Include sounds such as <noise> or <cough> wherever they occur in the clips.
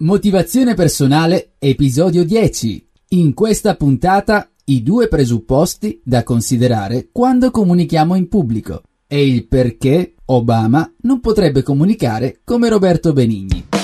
Motivazione personale, episodio 10. In questa puntata i due presupposti da considerare quando comunichiamo in pubblico e il perché Obama non potrebbe comunicare come Roberto Benigni.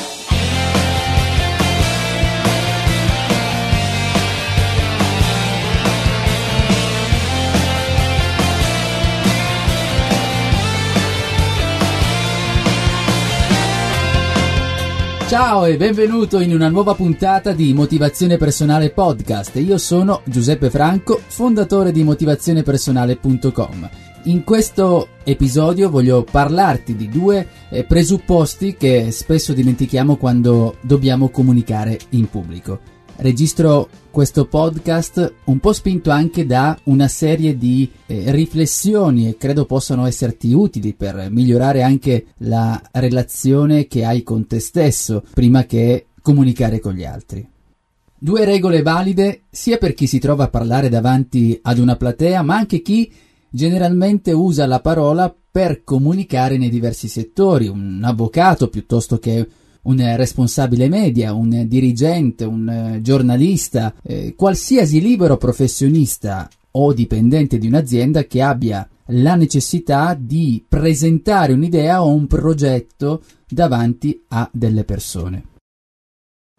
Ciao e benvenuto in una nuova puntata di Motivazione Personale Podcast. Io sono Giuseppe Franco, fondatore di motivazionepersonale.com. In questo episodio voglio parlarti di due eh, presupposti che spesso dimentichiamo quando dobbiamo comunicare in pubblico. Registro questo podcast un po' spinto anche da una serie di eh, riflessioni e credo possano esserti utili per migliorare anche la relazione che hai con te stesso prima che comunicare con gli altri. Due regole valide sia per chi si trova a parlare davanti ad una platea, ma anche chi generalmente usa la parola per comunicare nei diversi settori, un avvocato piuttosto che un responsabile media, un dirigente, un eh, giornalista, eh, qualsiasi libero professionista o dipendente di un'azienda che abbia la necessità di presentare un'idea o un progetto davanti a delle persone.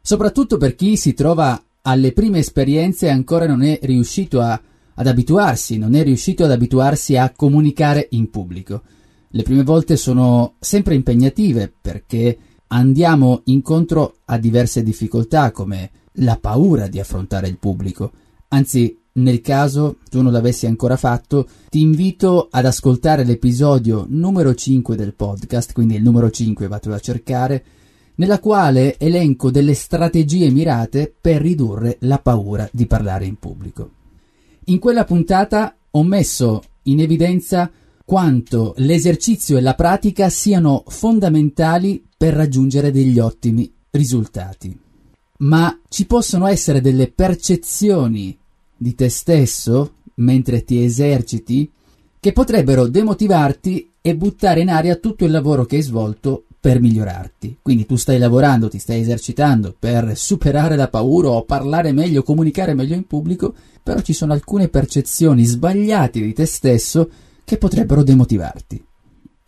Soprattutto per chi si trova alle prime esperienze e ancora non è riuscito a, ad abituarsi, non è riuscito ad abituarsi a comunicare in pubblico. Le prime volte sono sempre impegnative perché andiamo incontro a diverse difficoltà come la paura di affrontare il pubblico. Anzi, nel caso tu non l'avessi ancora fatto, ti invito ad ascoltare l'episodio numero 5 del podcast, quindi il numero 5 vatelo a cercare, nella quale elenco delle strategie mirate per ridurre la paura di parlare in pubblico. In quella puntata ho messo in evidenza quanto l'esercizio e la pratica siano fondamentali per raggiungere degli ottimi risultati. Ma ci possono essere delle percezioni di te stesso mentre ti eserciti che potrebbero demotivarti e buttare in aria tutto il lavoro che hai svolto per migliorarti. Quindi tu stai lavorando, ti stai esercitando per superare la paura o parlare meglio, comunicare meglio in pubblico, però ci sono alcune percezioni sbagliate di te stesso che potrebbero demotivarti.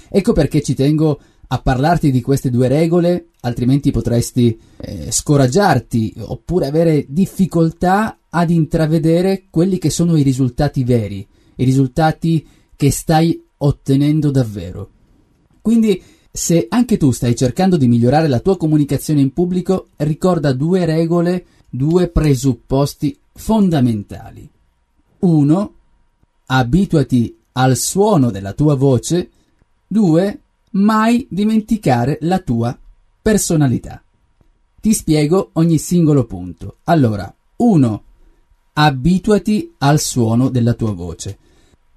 Ecco perché ci tengo a parlarti di queste due regole, altrimenti potresti eh, scoraggiarti oppure avere difficoltà ad intravedere quelli che sono i risultati veri, i risultati che stai ottenendo davvero. Quindi, se anche tu stai cercando di migliorare la tua comunicazione in pubblico, ricorda due regole, due presupposti fondamentali. Uno, abituati al suono della tua voce. Due, mai dimenticare la tua personalità. Ti spiego ogni singolo punto. Allora, 1. Abituati al suono della tua voce.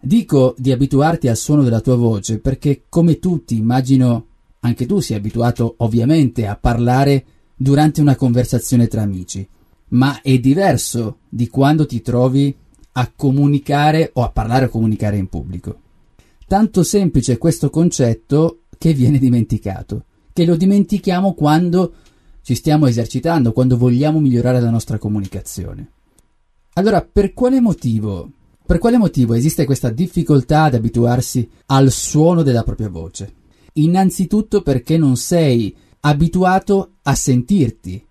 Dico di abituarti al suono della tua voce perché, come tutti, immagino anche tu sia abituato ovviamente a parlare durante una conversazione tra amici, ma è diverso di quando ti trovi a comunicare o a parlare o comunicare in pubblico. Tanto semplice questo concetto che viene dimenticato, che lo dimentichiamo quando ci stiamo esercitando, quando vogliamo migliorare la nostra comunicazione. Allora, per quale motivo? Per quale motivo esiste questa difficoltà ad abituarsi al suono della propria voce? Innanzitutto perché non sei abituato a sentirti.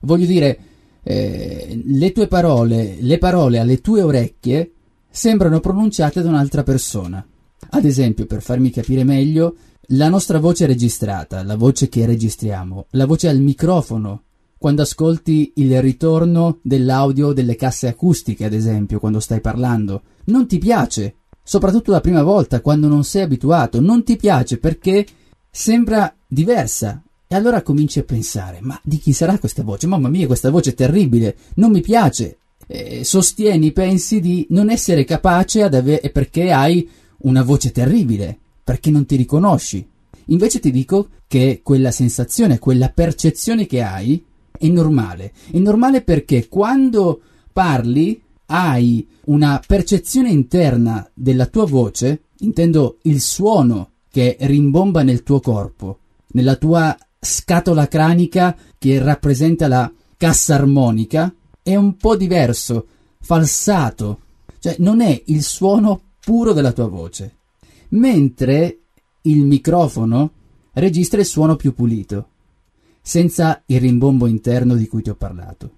Voglio dire, eh, le tue parole, le parole alle tue orecchie sembrano pronunciate da un'altra persona. Ad esempio, per farmi capire meglio, la nostra voce registrata, la voce che registriamo, la voce al microfono, quando ascolti il ritorno dell'audio delle casse acustiche, ad esempio, quando stai parlando, non ti piace, soprattutto la prima volta, quando non sei abituato, non ti piace perché sembra diversa, E allora cominci a pensare, ma di chi sarà questa voce? Mamma mia, questa voce è terribile, non mi piace. E sostieni, pensi di non essere capace ad avere, perché hai una voce terribile, perché non ti riconosci. Invece ti dico che quella sensazione, quella percezione che hai è normale. È normale perché quando parli hai una percezione interna della tua voce, intendo il suono che rimbomba nel tuo corpo, nella tua scatola cranica che rappresenta la cassa armonica, è un po' diverso, falsato, cioè non è il suono puro della tua voce, mentre il microfono registra il suono più pulito, senza il rimbombo interno di cui ti ho parlato.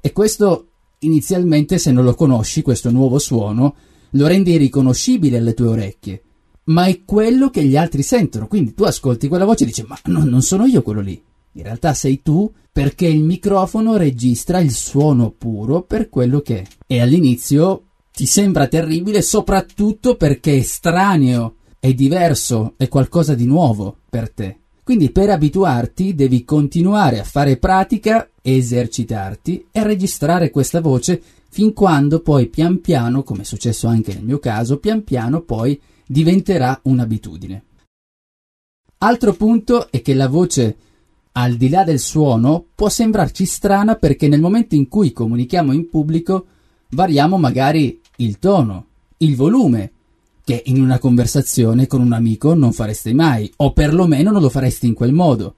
E questo inizialmente, se non lo conosci, questo nuovo suono, lo rendi riconoscibile alle tue orecchie, ma è quello che gli altri sentono. Quindi tu ascolti quella voce e dici: Ma no, non sono io quello lì. In realtà sei tu perché il microfono registra il suono puro per quello che è. E all'inizio ti sembra terribile soprattutto perché è estraneo, è diverso, è qualcosa di nuovo per te. Quindi per abituarti devi continuare a fare pratica, esercitarti e registrare questa voce fin quando poi pian piano, come è successo anche nel mio caso, pian piano poi diventerà un'abitudine. Altro punto è che la voce, al di là del suono, può sembrarci strana perché nel momento in cui comunichiamo in pubblico variamo magari il tono, il volume, che in una conversazione con un amico non faresti mai, o perlomeno non lo faresti in quel modo.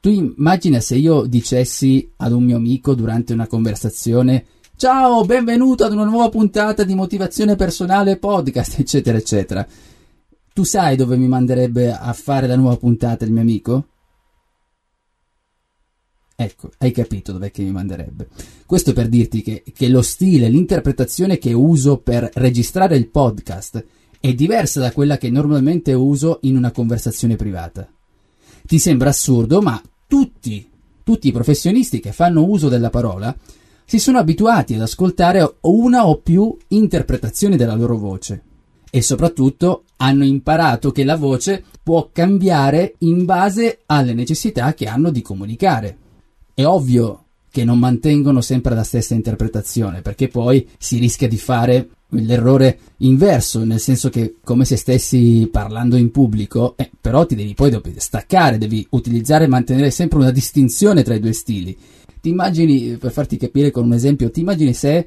Tu immagina se io dicessi ad un mio amico durante una conversazione Ciao, benvenuto ad una nuova puntata di motivazione personale podcast, eccetera, eccetera. Tu sai dove mi manderebbe a fare la nuova puntata il mio amico? Ecco, hai capito dov'è che mi manderebbe. Questo per dirti che, che lo stile, l'interpretazione che uso per registrare il podcast è diversa da quella che normalmente uso in una conversazione privata. Ti sembra assurdo, ma tutti, tutti i professionisti che fanno uso della parola si sono abituati ad ascoltare una o più interpretazioni della loro voce e soprattutto hanno imparato che la voce può cambiare in base alle necessità che hanno di comunicare. È ovvio che non mantengono sempre la stessa interpretazione, perché poi si rischia di fare l'errore inverso, nel senso che come se stessi parlando in pubblico, eh, però ti devi poi staccare, devi utilizzare e mantenere sempre una distinzione tra i due stili. Ti immagini, per farti capire con un esempio, ti immagini se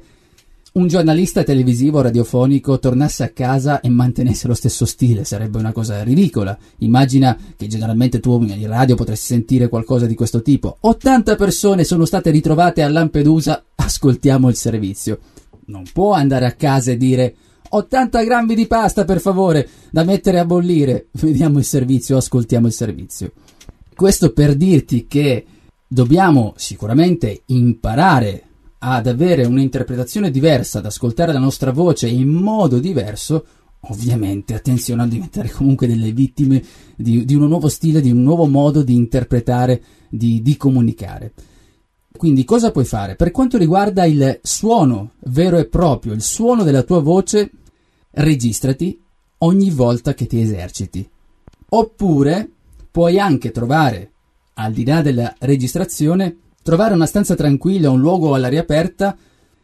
un giornalista televisivo radiofonico tornasse a casa e mantenesse lo stesso stile, sarebbe una cosa ridicola. Immagina che generalmente tu in radio potresti sentire qualcosa di questo tipo. 80 persone sono state ritrovate a Lampedusa, ascoltiamo il servizio non può andare a casa e dire 80 grammi di pasta per favore da mettere a bollire. <laughs> Vediamo il servizio, ascoltiamo il servizio. Questo per dirti che dobbiamo sicuramente imparare ad avere un'interpretazione diversa, ad ascoltare la nostra voce in modo diverso. Ovviamente, attenzione a diventare comunque delle vittime di, di, uno nuovo stile, di un nuovo modo di interpretare, di, di comunicare. Quindi cosa puoi fare? Per quanto riguarda il suono vero e proprio, il suono della tua voce, registrati ogni volta che ti eserciti. Oppure puoi anche trovare, al di là della registrazione, trovare una stanza tranquilla, un luogo all'aria aperta,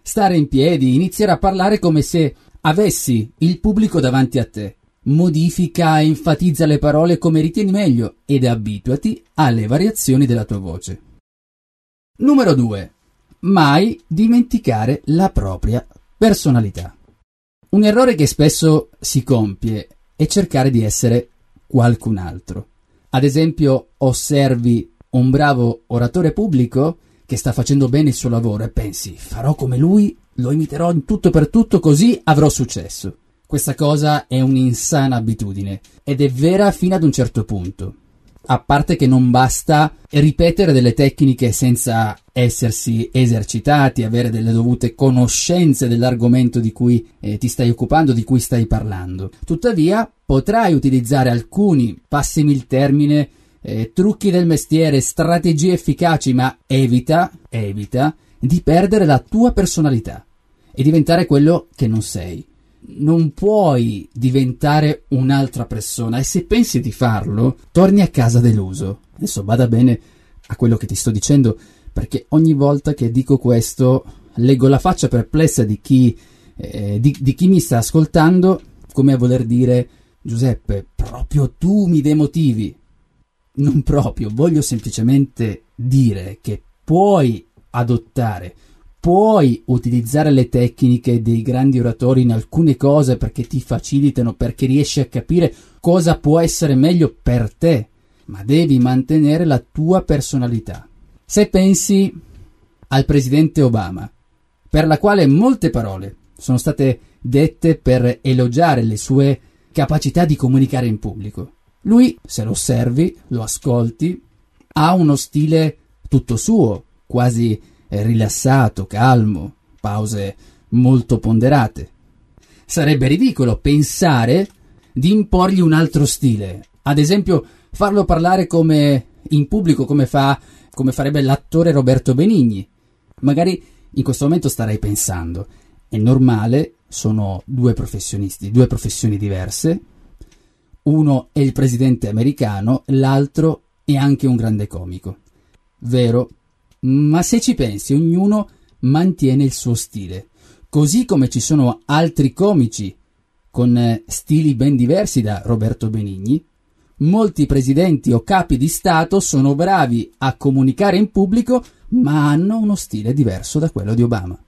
stare in piedi, iniziare a parlare come se avessi il pubblico davanti a te. Modifica e enfatizza le parole come ritieni meglio ed abituati alle variazioni della tua voce. Numero 2. Mai dimenticare la propria personalità. Un errore che spesso si compie è cercare di essere qualcun altro. Ad esempio, osservi un bravo oratore pubblico che sta facendo bene il suo lavoro e pensi farò come lui, lo imiterò in tutto per tutto così avrò successo. Questa cosa è un'insana abitudine ed è vera fino ad un certo punto a parte che non basta ripetere delle tecniche senza essersi esercitati, avere delle dovute conoscenze dell'argomento di cui eh, ti stai occupando, di cui stai parlando. Tuttavia, potrai utilizzare alcuni, passimi il termine, eh, trucchi del mestiere, strategie efficaci, ma evita, evita di perdere la tua personalità e diventare quello che non sei. Non puoi diventare un'altra persona e se pensi di farlo, torni a casa deluso. Adesso bada bene a quello che ti sto dicendo, perché ogni volta che dico questo leggo la faccia perplessa di chi, eh, di, di chi mi sta ascoltando, come a voler dire Giuseppe, proprio tu mi demotivi. Non proprio, voglio semplicemente dire che puoi adottare puoi utilizzare le tecniche dei grandi oratori in alcune cose perché ti facilitano, perché riesci a capire cosa può essere meglio per te, ma devi mantenere la tua personalità. Se pensi al presidente Obama, per la quale molte parole sono state dette per elogiare le sue capacità di comunicare in pubblico. Lui, se lo osservi, lo ascolti, ha uno stile tutto suo, quasi rilassato, calmo, pause molto ponderate. Sarebbe ridicolo pensare di imporgli un altro stile, ad esempio farlo parlare come in pubblico come, fa, come farebbe l'attore Roberto Benigni. Magari in questo momento starei pensando, è normale, sono due professionisti, due professioni diverse, uno è il presidente americano, l'altro è anche un grande comico. Vero, ma se ci pensi, ognuno mantiene il suo stile. Così come ci sono altri comici con eh, stili ben diversi da Roberto Benigni, molti presidenti o capi di Stato sono bravi a comunicare in pubblico, ma hanno uno stile diverso da quello di Obama.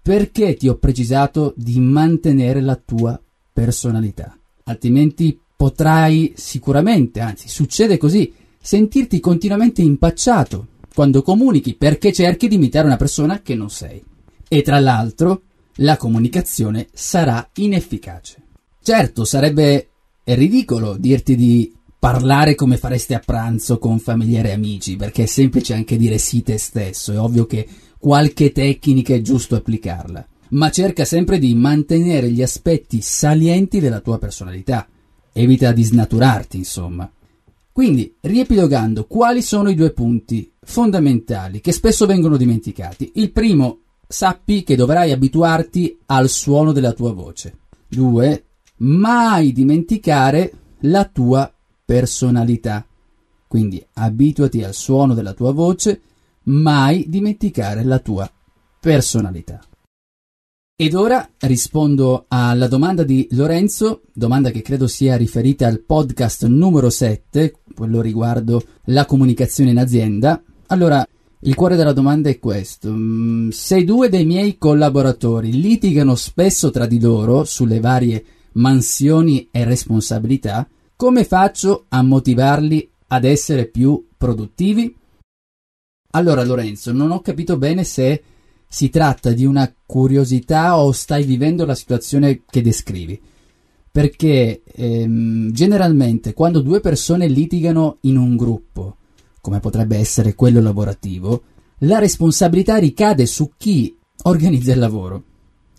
Perché ti ho precisato di mantenere la tua personalità? Altrimenti potrai sicuramente, anzi succede così, sentirti continuamente impacciato, quando comunichi perché cerchi di imitare una persona che non sei. E tra l'altro, la comunicazione sarà inefficace. Certo, sarebbe ridicolo dirti di parlare come faresti a pranzo con familiari e amici, perché è semplice anche dire sì te stesso, è ovvio che qualche tecnica è giusto applicarla, ma cerca sempre di mantenere gli aspetti salienti della tua personalità. Evita di snaturarti, insomma. Quindi, riepilogando, quali sono i due punti fondamentali che spesso vengono dimenticati? Il primo, sappi che dovrai abituarti al suono della tua voce. Due, mai dimenticare la tua personalità. Quindi abituati al suono della tua voce, mai dimenticare la tua personalità. Ed ora rispondo alla domanda di Lorenzo, domanda che credo sia riferita al podcast numero 7, quello riguardo la comunicazione in azienda. Allora, il cuore della domanda è questo. Mm, se due dei miei collaboratori litigano spesso tra di loro sulle varie mansioni e responsabilità, come faccio a motivarli ad essere più produttivi? Allora, Lorenzo, non ho capito bene se si tratta di una curiosità o stai vivendo la situazione che descrivi. Perché ehm, generalmente quando due persone litigano in un gruppo, come potrebbe essere quello lavorativo, la responsabilità ricade su chi organizza il lavoro.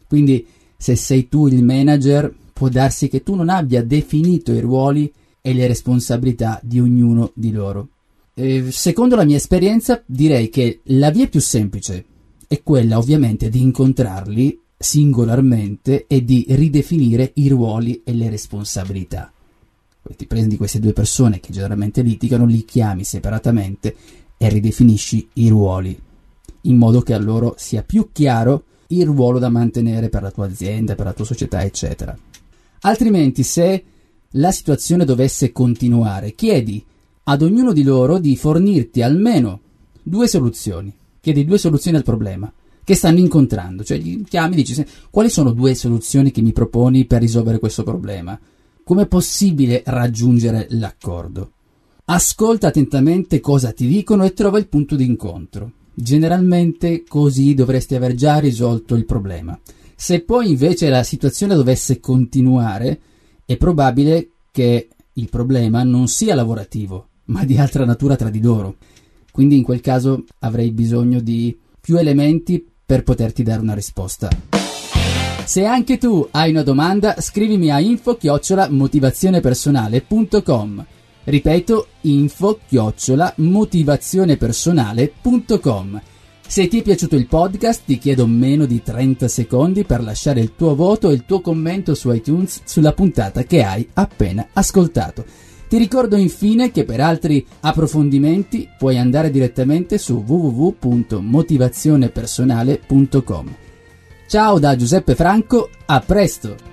Quindi se sei tu il manager, può darsi che tu non abbia definito i ruoli e le responsabilità di ognuno di loro. Eh, secondo la mia esperienza direi che la via più semplice è quella ovviamente di incontrarli singolarmente e di ridefinire i ruoli e le responsabilità. Ti prendi queste due persone che generalmente litigano, li chiami separatamente e ridefinisci i ruoli, in modo che a loro sia più chiaro il ruolo da mantenere per la tua azienda, per la tua società, eccetera. Altrimenti, se la situazione dovesse continuare, chiedi ad ognuno di loro di fornirti almeno due soluzioni chiedi due soluzioni al problema che stanno incontrando, cioè gli chiami e dici quali sono due soluzioni che mi proponi per risolvere questo problema? Come è possibile raggiungere l'accordo? Ascolta attentamente cosa ti dicono e trova il punto di incontro. Generalmente così dovresti aver già risolto il problema. Se poi invece la situazione dovesse continuare, è probabile che il problema non sia lavorativo, ma di altra natura tra di loro quindi in quel caso avrei bisogno di più elementi per poterti dare una risposta. Se anche tu hai una domanda, scrivimi a info chiocciola motivazionepersonale.com. Ripeto, info chiocciola motivazionepersonale.com. Se ti è piaciuto il podcast ti chiedo meno di 30 secondi per lasciare il tuo voto e il tuo commento su iTunes sulla puntata che hai appena ascoltato. Ti ricordo infine che per altri approfondimenti puoi andare direttamente su www.motivazionepersonale.com. Ciao da Giuseppe Franco, a presto!